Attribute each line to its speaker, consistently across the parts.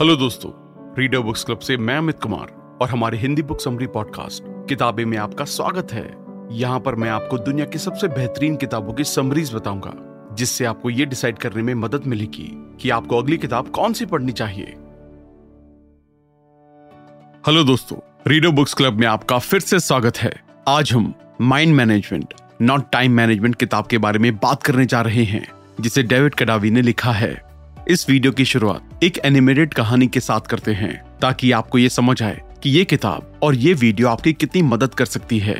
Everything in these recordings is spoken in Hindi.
Speaker 1: हेलो दोस्तों रीडर बुक्स क्लब से मैं अमित कुमार और हमारे हिंदी बुक समरी पॉडकास्ट किताबें में आपका स्वागत है। यहाँ पर मैं आपको दुनिया की सबसे बेहतरीन किताबों की समरीज बताऊँगा, जिससे आपको ये डिसाइड करने में मदद मिलेगी कि आपको अगली किताब कौन सी पढ़नी चाहिए। हेलो दोस्तों रीडर बुक्स क्लब में आपका फिर से स्वागत है। आज हम mind management not time management किताब के बारे में बात करने जा रहे हैं, जिसे डेविड कडावी ने लिखा है। इस वीडियो की शुरुआत एक एनिमेटेड कहानी के साथ करते हैं, ताकि आपको ये समझ आए कि ये किताब और ये वीडियो आपकी कितनी मदद कर सकती है।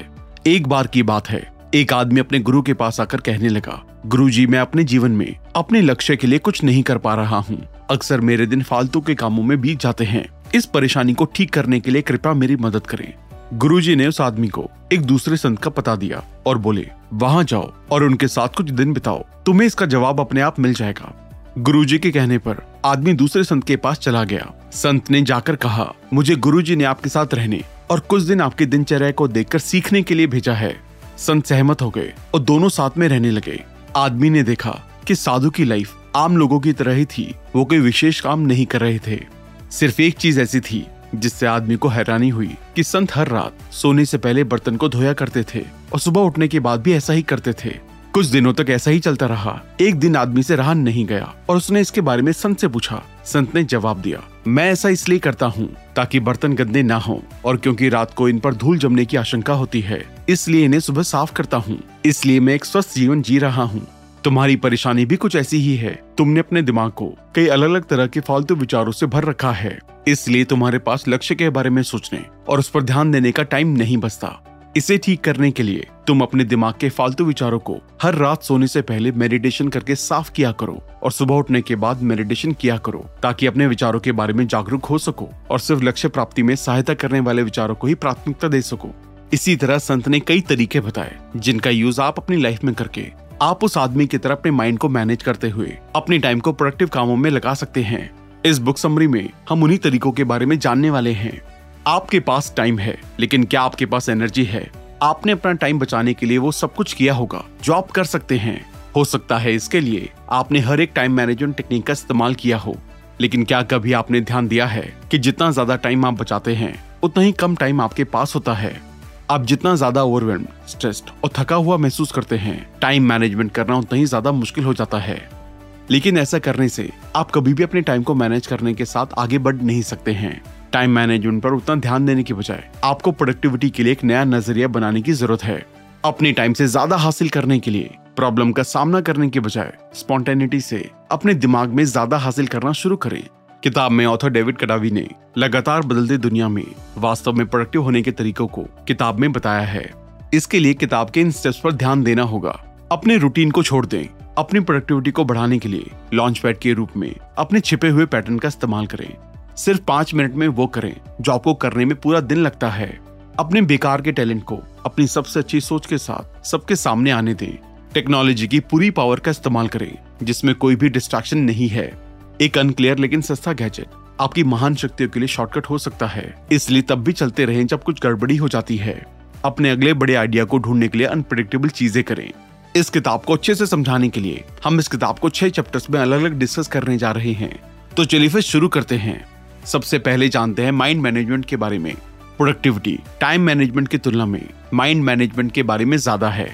Speaker 1: एक बार की बात है, एक आदमी अपने गुरु के पास आकर कहने लगा गुरु जी मैं अपने जीवन में अपने लक्ष्य के लिए कुछ नहीं कर पा रहा हूँ। अक्सर मेरे दिन फालतू के कामों में बीत जाते हैं। इस परेशानी को ठीक करने के लिए कृपया मेरी मदद करें। गुरुजी ने उस आदमी को एक दूसरे संत का पता दिया और बोले, वहाँ जाओ और उनके साथ कुछ दिन बिताओ। तुम्हें इसका जवाब अपने आप मिल जाएगा। गुरुजी के कहने पर आदमी दूसरे संत के पास चला गया। संत ने जाकर कहा, मुझे गुरुजी ने आपके साथ रहने और कुछ दिन आपकी दिनचर्या को देखकर सीखने के लिए भेजा है। संत सहमत हो गए और दोनों साथ में रहने लगे। आदमी ने देखा कि साधु की लाइफ आम लोगों की तरह ही थी, वो कोई विशेष काम नहीं कर रहे थे। सिर्फ़ एक चीज़ ऐसी थी, जिससे आदमी को हैरानी हुई कि संत हर रात सोने से पहले बर्तन को धोया करते थे और सुबह उठने के बाद भी ऐसा ही करते थे। कुछ दिनों तक ऐसा ही चलता रहा। एक दिन आदमी से रहा नहीं गया और उसने इसके बारे में संत से पूछा। संत ने जवाब दिया, मैं ऐसा इसलिए करता हूँ ताकि बर्तन गंदे ना हो और क्योंकि रात को इन पर धूल जमने की आशंका होती है, इसलिए इन्हें सुबह साफ़ करता हूँ। इसलिए मैं एक स्वस्थ जीवन जी रहा हूँ। तुम्हारी परेशानी भी कुछ ऐसी ही है। तुमने अपने दिमाग को कई अलग अलग तरह के फालतू विचारों से भर रखा है। इसलिए तुम्हारे पास लक्ष्य के बारे में सोचने और उस पर ध्यान देने का टाइम नहीं बचता। इसे ठीक करने के लिए तुम अपने दिमाग के फालतू विचारों को हर रात सोने से पहले मेडिटेशन करके साफ़ किया करो और सुबह उठने के बाद मेडिटेशन किया करो, ताकि अपने विचारों के बारे में जागरूक हो सको और सिर्फ़ लक्ष्य प्राप्ति में सहायता करने वाले विचारों को ही प्राथमिकता दे सको। इसी तरह संत ने कई तरीके बताए, जिनका यूज़ आप अपनी लाइफ में करके, आप उस आदमी की तरह अपने माइंड को मैनेज करते हुए अपने टाइम को प्रोडक्टिव कामों में लगा सकते हैं। इस बुक समरी में हम उन्हीं तरीकों के बारे में जानने वाले हैं। आपके पास टाइम है, लेकिन क्या आपके पास एनर्जी है? आपने अपना टाइम बचाने के लिए वो सब कुछ किया होगा, जो आप कर सकते हैं। हो सकता है इसके लिए आपने हर एक टाइम मैनेजमेंट टेक्निक का इस्तेमाल किया हो, लेकिन क्या कभी आपने ध्यान दिया है कि जितना ज़्यादा टाइम आप बचाते हैं, उतना ही कम टाइम आपके पास होता है? आप जितना ज़्यादा ओवरवेल्म स्ट्रेस्ड और थका हुआ महसूस करते हैं टाइम मैनेजमेंट करना उतना ही ज़्यादा मुश्किल हो जाता है। लेकिन ऐसा करने से आप कभी भी अपने टाइम को मैनेज करने के साथ आगे बढ़ नहीं सकते हैं। टाइम मैनेजमेंट पर उतना ध्यान देने की बजाय आपको प्रोडक्टिविटी के लिए एक नया नज़रिया बनाने की ज़रूरत है। अपने टाइम से ज़्यादा हासिल करने के लिए प्रॉब्लम का सामना करने के बजाय स्पॉन्टेनिटी से अपने दिमाग में ज़्यादा हासिल करना शुरू करें। किताब में ऑथर डेविड कडावी ने लगातार बदलते दुनिया में वास्तव में प्रोडक्टिव होने के तरीकों को किताब में बताया है। इसके लिए किताब के इन स्टेप्स पर ध्यान देना होगा। अपने रूटीन को छोड़ दें। अपनी प्रोडक्टिविटी को बढ़ाने के लिए लॉन्च पैड के रूप में अपने छिपे हुए पैटर्न का इस्तेमाल करें। सिर्फ़ पाँच मिनट में वो करें, जो आपको करने में पूरा दिन लगता है। अपने बेकार के टैलेंट को, अपनी सबसे अच्छी सोच के साथ, सबके सामने आने दें। टेक्नोलॉजी की पूरी पावर का इस्तेमाल करें, जिसमें कोई भी डिस्ट्रैक्शन नहीं है। एक अनक्लियर लेकिन सस्ता गैजेट आपकी महान शक्तियों के लिए शॉर्टकट हो सकता है। इसलिए तब भी चलते रहें जब कुछ गड़बड़ी हो जाती है। अपने अगले बड़े आइडिया को ढूँढने के लिए अनप्रडिक्टेबल चीज़ें करें। इस किताब को अच्छे से समझाने के लिए, हम इस किताब को छह चैप्टर्स में अलग अलग डिस्कस करने जा रहे हैं। तो चलिए फिर शुरू करते हैं। सबसे पहले जानते हैं माइंड मैनेजमेंट के बारे में। प्रोडक्टिविटी टाइम मैनेजमेंट की तुलना में माइंड मैनेजमेंट के बारे में ज़्यादा है।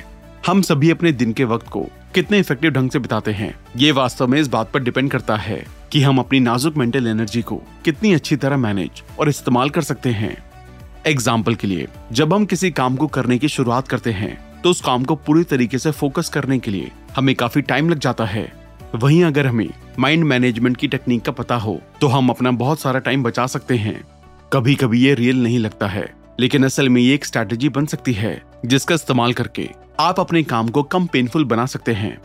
Speaker 1: हम सभी अपने दिन के वक्त को कितने इफ़ेक्टिव ढंग से बिताते हैं, ये वास्तव में इस बात पर डिपेंड करता है कि हम अपनी नाजुक मेंटल एनर्जी को कितनी अच्छी तरह मैनेज और इस्तेमाल कर सकते हैं। एग्ज़ाम्पल के लिए, जब हम किसी काम को करने की शुरुआत करते हैं तो उस काम को पूरी तरीके से फोकस करने के लिए हमें काफ़ी टाइम लग जाता है। वहीं अगर हमें माइंड मैनेजमेंट की टेक्निक का पता हो तो हम अपना बहुत सारा टाइम बचा सकते हैं। कभी कभी ये रियल नहीं लगता है, लेकिन असल में ये एक स्ट्रैटेजी बन सकती है, जिसका इस्तेमाल करके आप अपने काम को कम पेनफुल बना सकते हैं।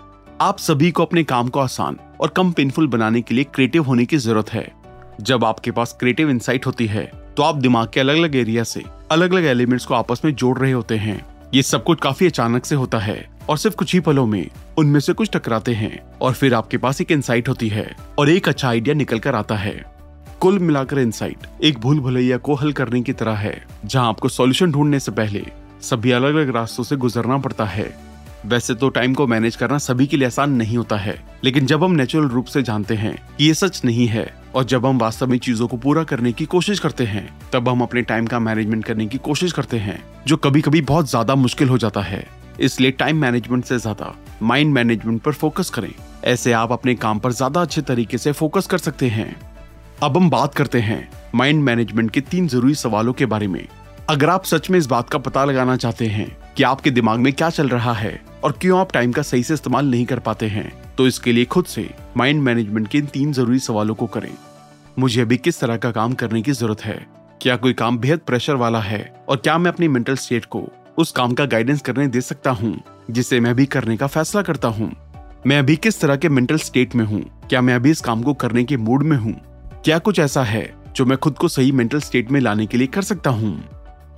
Speaker 1: आप सभी को अपने काम को आसान और कम पेनफुल बनाने के लिए क्रिएटिव होने की ज़रूरत है। जब आपके पास क्रिएटिव इंसाइट होती है तो आप दिमाग के अलग अलग एरिया से अलग अलग एलिमेंट्स को आपस में जोड़ रहे होते हैं। ये सब कुछ काफ़ी अचानक से होता है। और सिर्फ़ कुछ ही पलों में उनमें से कुछ टकराते हैं और फिर आपके पास एक इंसाइट होती है और एक अच्छा आइडिया निकल कर आता है। कुल मिलाकर इंसाइट एक भूल भुलैया को हल करने की तरह है, जहाँ आपको सोल्यूशन ढूँढने से पहले सभी अलग अलग रास्तों से गुजरना पड़ता है। वैसे तो टाइम को मैनेज करना सभी के लिए आसान नहीं होता है, लेकिन जब हम नेचुरल रूप से जानते हैं कि ये सच नहीं है और जब हम वास्तव में चीज़ों को पूरा करने की कोशिश करते हैं, तब हम अपने टाइम का मैनेजमेंट करने की कोशिश करते हैं, जो कभी कभी बहुत ज़्यादा मुश्किल हो जाता है। इसलिए टाइम मैनेजमेंट से ज़्यादा माइंड मैनेजमेंट पर फोकस करें। ऐसे आप अपने काम पर ज़्यादा अच्छे तरीके से फोकस कर सकते हैं। अब हम बात करते हैं माइंड मैनेजमेंट के तीन ज़रूरी सवालों के बारे में। अगर आप सच में इस बात का पता लगाना चाहते हैं कि आपके दिमाग में क्या चल रहा है और क्यों आप टाइम का सही से इस्तेमाल नहीं कर पाते हैं तो इसके लिए खुद से माइंड मैनेजमेंट के इन तीन ज़रूरी सवालों को करें। मुझे अभी किस तरह का काम करने की ज़रूरत है? क्या कोई काम बेहद प्रेशर वाला है? और क्या मैं अपनी मेंटल स्टेट को उस काम का गाइडेंस करने दे सकता हूँ, जिसे मैं भी करने का फैसला करता हूँ। मैं अभी किस तरह के मेंटल स्टेट में हूँ? क्या मैं अभी इस काम को करने के मूड में हूँ? क्या कुछ ऐसा है, जो मैं खुद को सही मेंटल स्टेट में लाने के लिए कर सकता हूँ?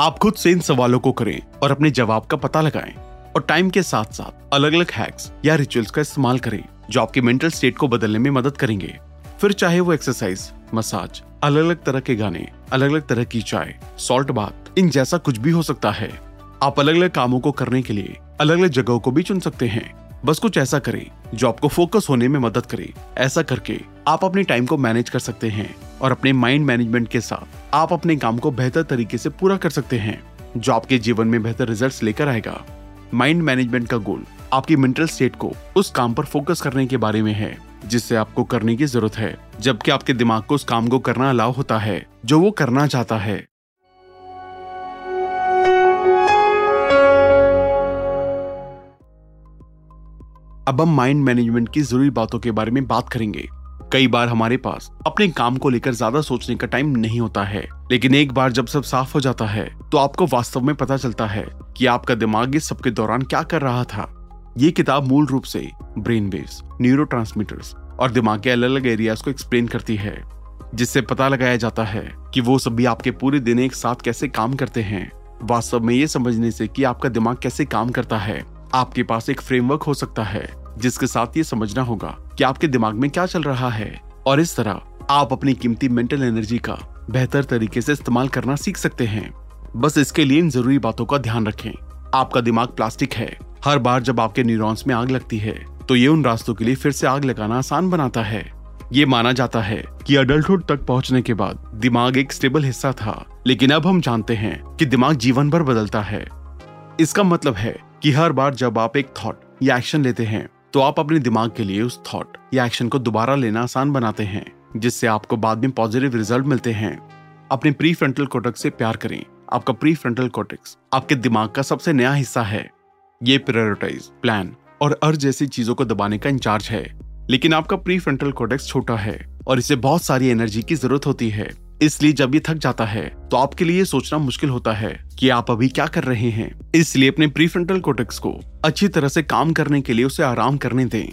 Speaker 1: आप खुद से इन सवालों को करें और अपने जवाब का पता लगाएँ। और टाइम के साथ साथ अलग अलग हैक्स या रिचुअल्स का इस्तेमाल करें, जो आपके मेंटल स्टेट को बदलने में मदद करेंगे। फिर चाहे वो एक्सरसाइज मसाज अलग अलग तरह के गाने अलग अलग तरह की चाय सॉल्ट बात इन जैसा कुछ भी हो सकता है। आप अलग अलग कामों को करने के लिए अलग अलग जगहों को भी चुन सकते हैं। बस कुछ ऐसा करें, जो आपको फोकस होने में मदद करे। ऐसा करके आप अपने टाइम को मैनेज कर सकते हैं और अपने माइंड मैनेजमेंट के साथ आप अपने काम को बेहतर तरीके से पूरा कर सकते हैं, जो आपके जीवन में बेहतर रिजल्ट्स लेकर आएगा। माइंड मैनेजमेंट का गोल आपकी मेंटल स्टेट को उस काम पर फोकस करने के बारे में है, जिससे आपको करने की ज़रूरत है। जबकि आपके दिमाग को उस काम को करना अलाव होता है, जो वो करना चाहता है। अब हम माइंड मैनेजमेंट की ज़रूरी बातों के बारे में बात करेंगे। कई बार हमारे पास अपने काम को लेकर ज़्यादा सोचने का टाइम नहीं होता है, लेकिन एक बार जब सब साफ़ हो जाता है तो आपको वास्तव में पता चलता है कि आपका दिमाग इस सबके दौरान क्या कर रहा था। ये किताब मूल रूप से ब्रेन वेव्स न्यूरो और दिमाग के अलग अलग एरियाज़ को एक्सप्लेन करती है, जिससे पता लगाया जाता है कि वो सभी आपके पूरे दिन एक साथ कैसे काम करते हैं। वास्तव में ये समझने से कि आपका दिमाग कैसे काम करता है। आपके पास एक फ्रेमवर्क हो सकता है, जिसके साथ ये समझना होगा कि आपके दिमाग में क्या चल रहा है। और इस तरह, आप अपनी कीमती मेंटल एनर्जी का बेहतर तरीके से इस्तेमाल करना सीख सकते हैं। बस इसके लिए इन ज़रूरी बातों का ध्यान रखें। आपका दिमाग प्लास्टिक है। हर बार जब आपके न्यूरॉन्स में आग लगती है तो ये उन रास्तों के लिए फिर से आग लगाना आसान बनाता है। ये माना जाता है कि अडल्टहुड तक पहुँचने के बाद दिमाग एक स्टेबल हिस्सा था। लेकिन अब हम जानते हैं कि दिमाग जीवन भर बदलता है। इसका मतलब है कि हर बार जब आप एक थॉट या एक्शन लेते हैं तो आप अपने दिमाग के लिए उस थॉट या एक्शन को दोबारा लेना आसान बनाते हैं, जिससे आपको बाद में पॉजिटिव रिज़ल्ट मिलते हैं। अपने प्री फ्रंटल से प्यार करें। आपका प्री फ्रंटल कोटेक्स आपके दिमाग का सबसे नया हिस्सा है। ये प्रायोरिटाइज प्लान और अर्ज़ जैसी चीज़ों को दबाने का इंचार्ज है। लेकिन आपका प्री फ्रंटल कोटेक्स छोटा है और इसे बहुत सारी एनर्जी की ज़रूरत होती है। इसलिए जब ये थक जाता है तो आपके लिए सोचना मुश्किल होता है कि आप अभी क्या कर रहे हैं। इसलिए अपने प्रीफ्रंटल कोटेक्स को अच्छी तरह से काम करने के लिए उसे आराम करने दें।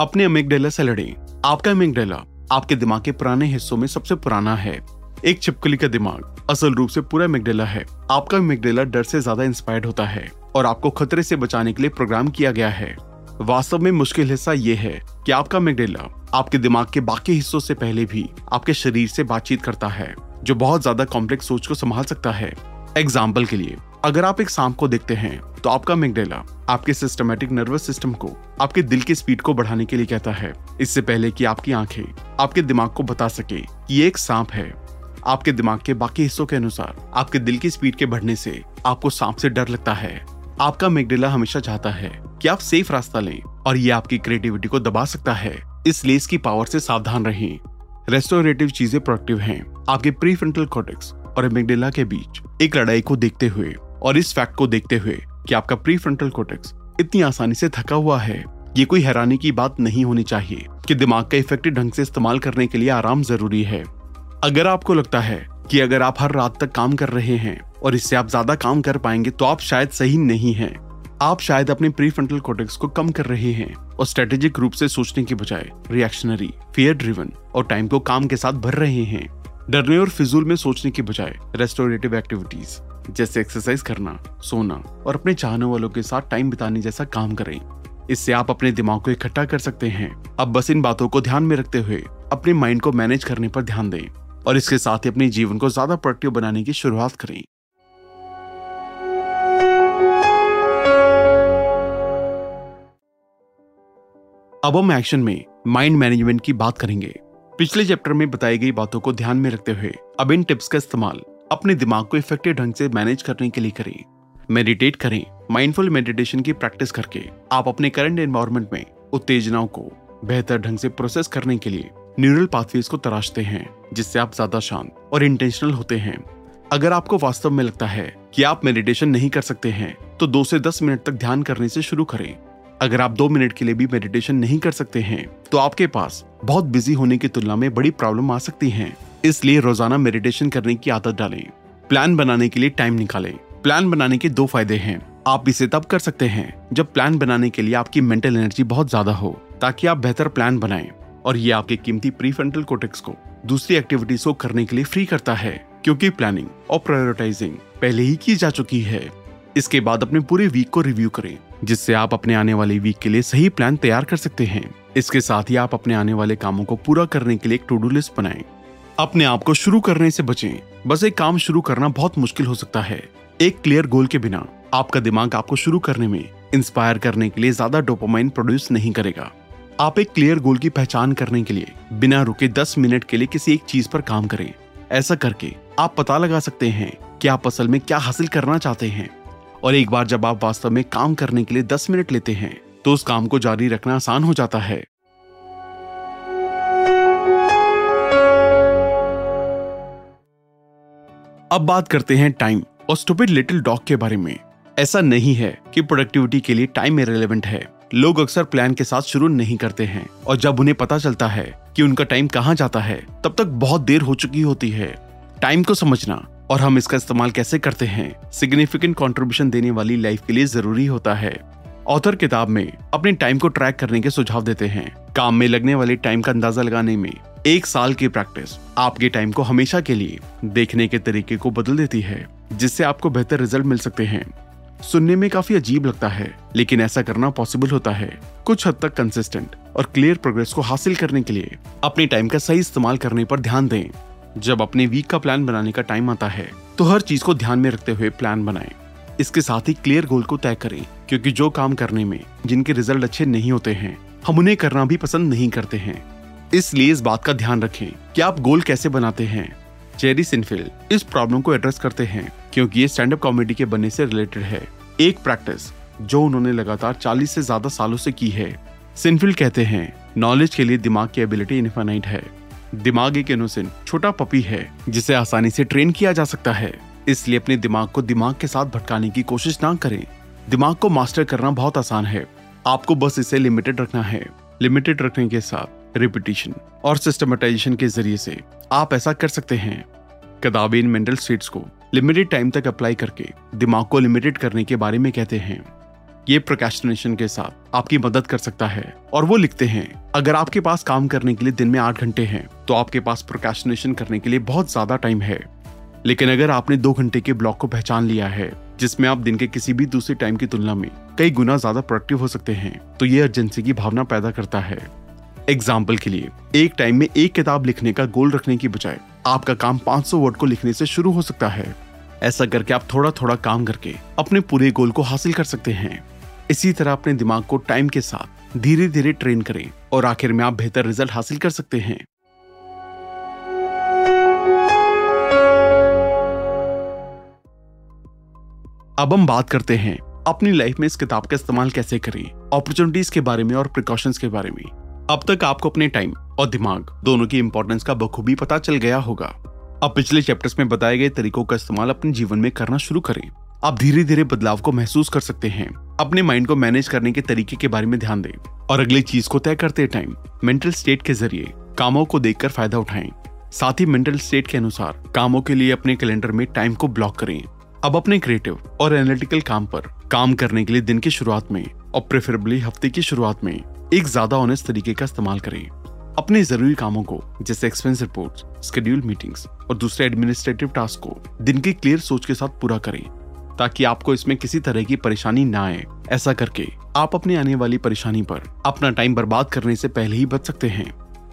Speaker 1: अपने अमिगडेला से लड़ें। आपका अमिगडेला आपके दिमाग के पुराने हिस्सों में सबसे पुराना है। एक छिपकली का दिमाग असल रूप से पूरा मिगडेला है। आपका मिगडेला डर से ज़्यादा इंस्पायर्ड होता है और आपको खतरे से बचाने के लिए प्रोग्राम किया गया है। वास्तव में मुश्किल हिस्सा ये है कि आपका मिगडेला आपके दिमाग के बाकी हिस्सों से पहले भी आपके शरीर से बातचीत करता है, जो बहुत ज़्यादा कॉम्प्लेक्स सोच को संभाल सकता है। एग्ज़ाम्पल के लिए, अगर आप एक सांप को देखते हैं तो आपका मिगडेला आपके सिस्टमेटिक नर्वस सिस्टम को, आपके दिल की स्पीड को बढ़ाने के लिए कहता है। इससे पहले कि आपकी आँखें आपके दिमाग को बता सके कि ये एक सांप है। आपके दिमाग के बाकी हिस्सों के अनुसार आपके दिल की स्पीड के बढ़ने से आपको सांप से डर लगता है। आपका मेगडेला हमेशा चाहता है कि आप सेफ़ रास्ता लें और ये आपकी क्रिएटिविटी को दबा सकता है। इसलिए इसकी पावर से सावधान रहें। रेस्टोरेटिव चीज़ें प्रोडक्टिव हैं। आपके प्री फ्रंटल कॉर्टेक्स और एमिगडेला के बीच एक लड़ाई को देखते हुए और इस फैक्ट को देखते हुए कि आपका प्री फ्रंटल कॉर्टेक्स इतनी आसानी से थका हुआ है। ये कोई हैरानी की बात नहीं होनी चाहिए कि दिमाग का इफ़ेक्टिव ढंग से इस्तेमाल करने के लिए आराम ज़रूरी है। अगर आपको लगता है कि अगर आप हर रात तक काम कर रहे हैं और इससे आप ज़्यादा काम कर पाएँगे तो आप शायद सही नहीं हैं। आप शायद अपने प्री फ्रंटल कोटेक्स को कम कर रहे हैं और स्ट्रेटेजिक रूप से सोचने के बजाय रिएक्शनरी फियर ड्रिवन और टाइम को काम के साथ भर रहे हैं। डरने और फिजूल में सोचने के बजाय रेस्टोरेटिव एक्टिविटीज़ जैसे एक्सरसाइज करना, सोना और अपने चाहने वालों के साथ टाइम बिताने जैसा काम करें। इससे आप अपने दिमाग को इकट्ठा कर सकते हैं। अब बस इन बातों को ध्यान में रखते हुए अपने माइंड को मैनेज करने पर ध्यान दें और इसके साथ ही अपने जीवन को ज़्यादा प्रोडक्टिव बनाने की शुरुआत करें। अब हम एक्शन में माइंड मैनेजमेंट की बात करेंगे। पिछले चैप्टर में बताई गई बातों को ध्यान में रखते हुए अब इन टिप्स का इस्तेमाल अपने दिमाग को इफ़ेक्टिव ढंग से मैनेज करने के लिए करें। मेडिटेट करें माइंडफुल मेडिटेशन की प्रैक्टिस करके आप अपने करंट एनवायरमेंट में उत्तेजनाओं को बेहतर ढंग से प्रोसेस करने के लिए न्यूरल पाथवेज को तराशते हैं, जिससे आप ज़्यादा शांत और इंटेंशनल होते हैं। अगर आपको वास्तव में लगता है कि आप मेडिटेशन नहीं कर सकते हैं तो दो से दस मिनट तक ध्यान करने से शुरू करें। अगर आप दो मिनट के लिए भी मेडिटेशन नहीं कर सकते हैं तो आपके पास बहुत बिज़ी होने की तुलना में बड़ी प्रॉब्लम आ सकती है। इसलिए रोज़ाना मेडिटेशन करने की आदत डालें। प्लान बनाने के लिए टाइम निकालें। प्लान बनाने के दो फ़ायदे हैं। आप इसे तब कर सकते हैं, जब प्लान बनाने के लिए आपकी मेंटल एनर्जी बहुत ज़्यादा हो, ताकि आप बेहतर प्लान बनाएँ। और ये आपके कीमती प्री फ्रंटल कोटेक्स को दूसरी एक्टिविटीज़ को करने के लिए फ्री करता है, क्योंकि प्लानिंग और प्रायोरिटाइजिंग पहले ही की जा चुकी है। इसके बाद अपने पूरे वीक को रिव्यू करें। जिससे आप अपने आने वाले वीक के लिए सही प्लान तैयार कर सकते हैं। इसके साथ ही आप अपने आने वाले कामों को पूरा करने के लिए एक टू डू लिस्ट बनाएँ। अपने आप को शुरू करने से बचें। बस एक काम शुरू करना बहुत मुश्किल हो सकता है। एक क्लियर गोल के बिना आपका दिमाग आपको शुरू करने में इंस्पायर करने के लिए ज़्यादा डोपामाइन प्रोड्यूस नहीं करेगा। आप एक क्लियर गोल की पहचान करने के लिए बिना रुके 10 मिनट के लिए किसी एक चीज़ पर काम करें। ऐसा करके आप पता लगा सकते हैं कि आप असल में क्या हासिल करना चाहते हैं। और एक बार जब आप वास्तव में काम करने के लिए 10 मिनट लेते हैं तो उस काम को जारी रखना आसान हो जाता है। अब बात करते हैं टाइम और स्टूपिड लिटिल डॉग के बारे में। ऐसा नहीं है कि प्रोडक्टिविटी के लिए टाइम इरेलीवेंट है। लोग अक्सर प्लान के साथ शुरू नहीं करते हैं और जब उन्हें पता चलता है कि उनका टाइम कहाँ जाता है, तब तक बहुत देर हो चुकी होती है। टाइम को समझना और हम इसका इस्तेमाल कैसे करते हैं? सिग्निफिकेंट कंट्रीब्यूशन देने वाली लाइफ के लिए ज़रूरी होता है। ऑथर किताब में अपने टाइम को ट्रैक करने के सुझाव देते हैं। काम में लगने वाले टाइम का अंदाज़ा लगाने में एक साल की प्रैक्टिस आपके टाइम को हमेशा के लिए देखने के तरीके को बदल देती है, जिससे आपको बेहतर रिज़ल्ट मिल सकते हैं। सुनने में काफ़ी अजीब लगता है, लेकिन ऐसा करना पॉसिबल होता है। कुछ हद तक कंसिस्टेंट और क्लियर प्रोग्रेस को हासिल करने के लिए अपने टाइम का सही इस्तेमाल करने पर ध्यान दें। जब अपने वीक का प्लान बनाने का टाइम आता है तो हर चीज़ को ध्यान में रखते हुए प्लान बनाएँ। इसके साथ ही क्लियर गोल को तय करें, क्योंकि जो काम करने में, जिनके रिज़ल्ट अच्छे नहीं होते हैं, हम उन्हें करना भी पसंद नहीं करते हैं। इसलिए इस बात का ध्यान रखें कि आप गोल कैसे बनाते हैं। जेरी सिंफिल इस प्रॉब्लम को एड्रेस करते हैं, क्योंकि ये स्टैंड अप कॉमेडी के बनने से रिलेटेड है। एक प्रैक्टिस जो उन्होंने लगातार 40 से ज़्यादा सालों से की है। सिंफिल कहते हैं नॉलेज के लिए दिमाग की एबिलिटी इनफाइनाइट है। दिमाग एक इनोसेंट छोटा पपी है, जिसे आसानी से ट्रेन किया जा सकता है। इसलिए अपने दिमाग को दिमाग के साथ भटकाने की कोशिश ना करें। दिमाग को मास्टर करना बहुत आसान है। आपको बस इसे लिमिटेड रखना है। लिमिटेड रखने के साथ रिपीटिशन और सिस्टमेटाइजेशन के ज़रिए से आप ऐसा कर सकते हैं। कदाबी इन मेंटल स्टेट्स को लिमिटेड टाइम तक अप्लाई करके दिमाग को लिमिटेड करने के बारे में कहते हैं। ये प्रोकेस्टिनेशन के साथ आपकी मदद कर सकता है। और वो लिखते हैं, अगर आपके पास काम करने के लिए दिन में आठ घंटे हैं तो आपके पास प्रोकेस्टिनेशन करने के लिए बहुत ज़्यादा टाइम है। लेकिन अगर आपने दो घंटे के ब्लॉक को पहचान लिया है, जिसमें आप दिन के किसी भी दूसरे टाइम की तुलना में कई गुना ज़्यादा प्रोडक्टिव हो सकते हैं तो ये अर्जेंसी की भावना पैदा करता है। एग्ज़ाम्पल के लिए, एक टाइम में एक किताब लिखने का गोल रखने की बजाय आपका काम 500 वर्ड को लिखने से शुरू हो सकता है। ऐसा करके आप थोड़ा थोड़ा काम करके अपने पूरे गोल को हासिल कर सकते हैं। इसी तरह अपने दिमाग को टाइम के साथ धीरे धीरे ट्रेन करें और आखिर में आप बेहतर रिज़ल्ट हासिल कर सकते हैं। अब हम बात करते हैं अपनी लाइफ में इस किताब का इस्तेमाल कैसे करें अपॉर्चुनिटीज़ के बारे में और प्रिकॉशंस के बारे में। अब तक आपको अपने टाइम और दिमाग दोनों की इम्पोर्टेंस का बखूबी पता चल गया होगा। अब पिछले चैप्टर्स में बताए गए तरीकों का इस्तेमाल अपने जीवन में करना शुरू करें। आप धीरे धीरे बदलाव को महसूस कर सकते हैं। अपने माइंड को मैनेज करने के तरीके के बारे में ध्यान दें और अगली चीज़ को तय करते टाइम मेंटल स्टेट के ज़रिए कामों को देखकर फ़ायदा उठाएँ। साथ ही मेंटल स्टेट के अनुसार कामों के लिए अपने कैलेंडर में टाइम को ब्लॉक करें। अब अपने क्रिएटिव और एनालिटिकल काम पर काम करने के लिए दिन की शुरुआत में और प्रेफरेबली हफ़्ते की शुरुआत में एक ज़्यादा ऑनेस्ट तरीके का इस्तेमाल करें। अपने ज़रूरी कामों को, जैसे एक्सपेंस रिपोर्ट स्केड्यूल मीटिंग्स और दूसरे एडमिनिस्ट्रेटिव टास्क को दिन की क्लियर सोच के साथ पूरा करें। ताकि आपको इसमें किसी तरह की परेशानी ना आए। ऐसा करके आप अपने आने वाली परेशानी पर अपना टाइम बर्बाद करने से पहले ही बच सकते हैं।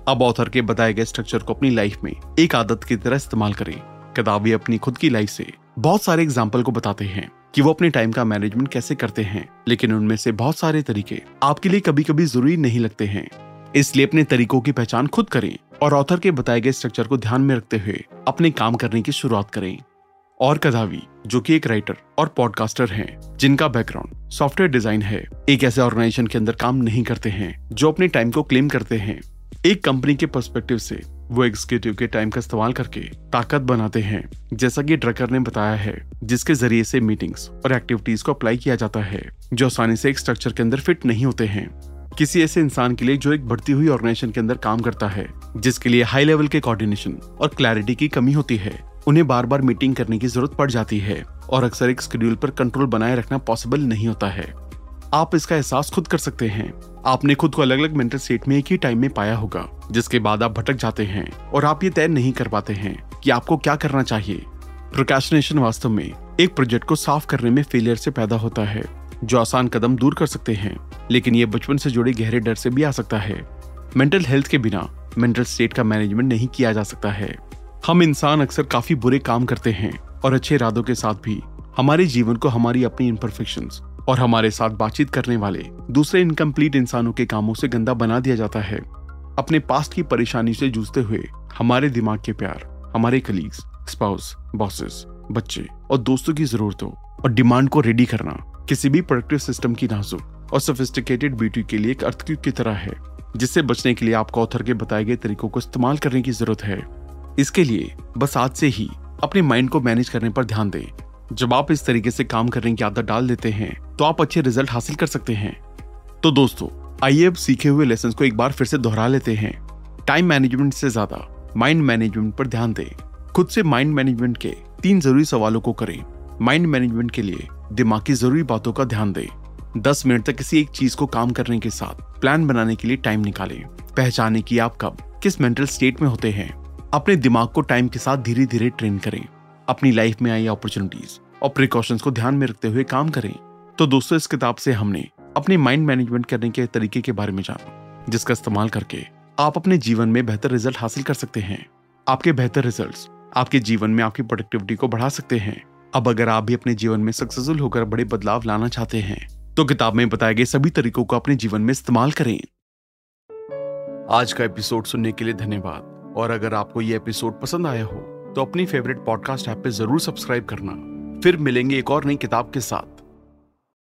Speaker 1: अब ऑथर के बताए गए स्ट्रक्चर को अपनी लाइफ में एक आदत की तरह इस्तेमाल करें। कदाबी अपनी खुद की लाइफ से बहुत सारे एग्ज़ाम्पल को बताते हैं कि वो अपने टाइम का मैनेजमेंट कैसे करते हैं। लेकिन उनमें से बहुत सारे तरीके आपके लिए कभी कभी ज़रूरी नहीं लगते हैं। इसलिए अपने तरीकों की पहचान खुद करें और ऑथर के बताए गए स्ट्रक्चर को ध्यान में रखते हुए अपने काम करने की शुरुआत करें। और कदावी, जो कि एक राइटर और पॉडकास्टर हैं, जिनका बैकग्राउंड सॉफ्टवेयर डिज़ाइन है, एक ऐसे ऑर्गेनाइजेशन के अंदर काम नहीं करते हैं, जो अपने टाइम को क्लेम करते हैं। एक कंपनी के पर्सपेक्टिव से, वो एग्जीक्यूटिव के टाइम का इस्तेमाल करके ताकत बनाते हैं, जैसा कि ड्रकर ने बताया है, जिसके ज़रिए से मीटिंग्स और एक्टिविटीज़ को अप्लाई किया जाता है, जो आसानी से एक स्ट्रक्चर के अंदर फिट नहीं होते हैं। किसी ऐसे इंसान के लिए जो एक बढ़ती हुई ऑर्गेनाइजेशन के अंदर काम करता है, जिसके लिए हाई लेवल के कोऑर्डिनेशन और क्लैरिटी की कमी होती है। उन्हें बार बार मीटिंग करने की ज़रूरत पड़ जाती है और अक्सर एक शेड्यूल पर कंट्रोल बनाए रखना पॉसिबल नहीं होता है। आप इसका एहसास खुद कर सकते हैं। आपने खुद को अलग अलग मेंटल स्टेट में एक ही टाइम में पाया होगा, जिसके बाद आप भटक जाते हैं और आप ये तय नहीं कर पाते हैं कि आपको क्या करना चाहिए। प्रोकेशनेशन वास्तव में एक प्रोजेक्ट को साफ़ करने में फेलियर से पैदा होता है, जो आसान कदम दूर कर सकते हैं, लेकिन ये बचपन से जुड़े गहरे डर से भी आ सकता है। मेंटल हेल्थ के बिना मेंटल स्टेट का मैनेजमेंट नहीं किया जा सकता है। हम इंसान अक्सर काफ़ी बुरे काम करते हैं और अच्छे इरादों के साथ भी। हमारे जीवन को हमारी अपनी इम्परफेक्शन और हमारे साथ बातचीत करने वाले दूसरे इनकम्प्लीट इंसानों के कामों से गंदा बना दिया जाता है। अपने पास्ट की परेशानी से जूझते हुए हमारे दिमाग के प्यार, हमारे कलीग्स स्पाउस बॉसेस बच्चे और दोस्तों की जरूरतों और डिमांड को रेडी करना किसी भी प्रोडक्टिव सिस्टम की नाजुक और सोफिस्टिकेटेड ब्यूटी के लिए एक अर्थक्यूब की तरह है, जिससे बचने के लिए आपको ऑथर के बताए गए तरीकों को इस्तेमाल करने की ज़रूरत है। इसके लिए बस आज से ही अपने माइंड को मैनेज करने पर ध्यान दें। जब आप इस तरीके से काम करने की आदत डाल देते हैं तो आप अच्छे रिज़ल्ट हासिल कर सकते हैं। तो दोस्तों, आइए अब सीखे हुए लेसन को एक बार फिर से दोहरा लेते हैं। टाइम मैनेजमेंट से ज़्यादा माइंड मैनेजमेंट पर ध्यान दें। खुद से माइंड मैनेजमेंट के तीन ज़रूरी सवालों को करें। माइंड मैनेजमेंट के लिए दिमाग की ज़रूरी बातों का ध्यान दें। दस मिनट तक किसी एक चीज़ को काम करने के साथ प्लान बनाने के लिए टाइम निकालें। पहचाने की आप कब, किस मेंटल स्टेट में होते हैं। अपने दिमाग को टाइम के साथ धीरे धीरे ट्रेन करें। अपनी लाइफ में आई अपॉर्चुनिटीज़ और प्रिकॉशंस को ध्यान में रखते हुए काम करें। तो दोस्तों, इस किताब से हमने अपने माइंड मैनेजमेंट करने के तरीके के बारे में जाना, जिसका इस्तेमाल करके आप अपने जीवन में बेहतर रिज़ल्ट हासिल कर सकते हैं। आपके बेहतर रिज़ल्ट आपके जीवन में आपकी प्रोडक्टिविटी को बढ़ा सकते हैं। अब अगर आप भी अपने जीवन में सक्सेसफुल होकर बड़े बदलाव लाना चाहते हैं तो किताब में बताए गए सभी तरीकों को अपने जीवन में इस्तेमाल करें। आज का एपिसोड सुनने के लिए धन्यवाद। और अगर आपको ये एपिसोड पसंद आया हो तो अपनी फेवरेट पॉडकास्ट ऐप पे ज़रूर सब्सक्राइब करना। फिर मिलेंगे एक और नई किताब के साथ।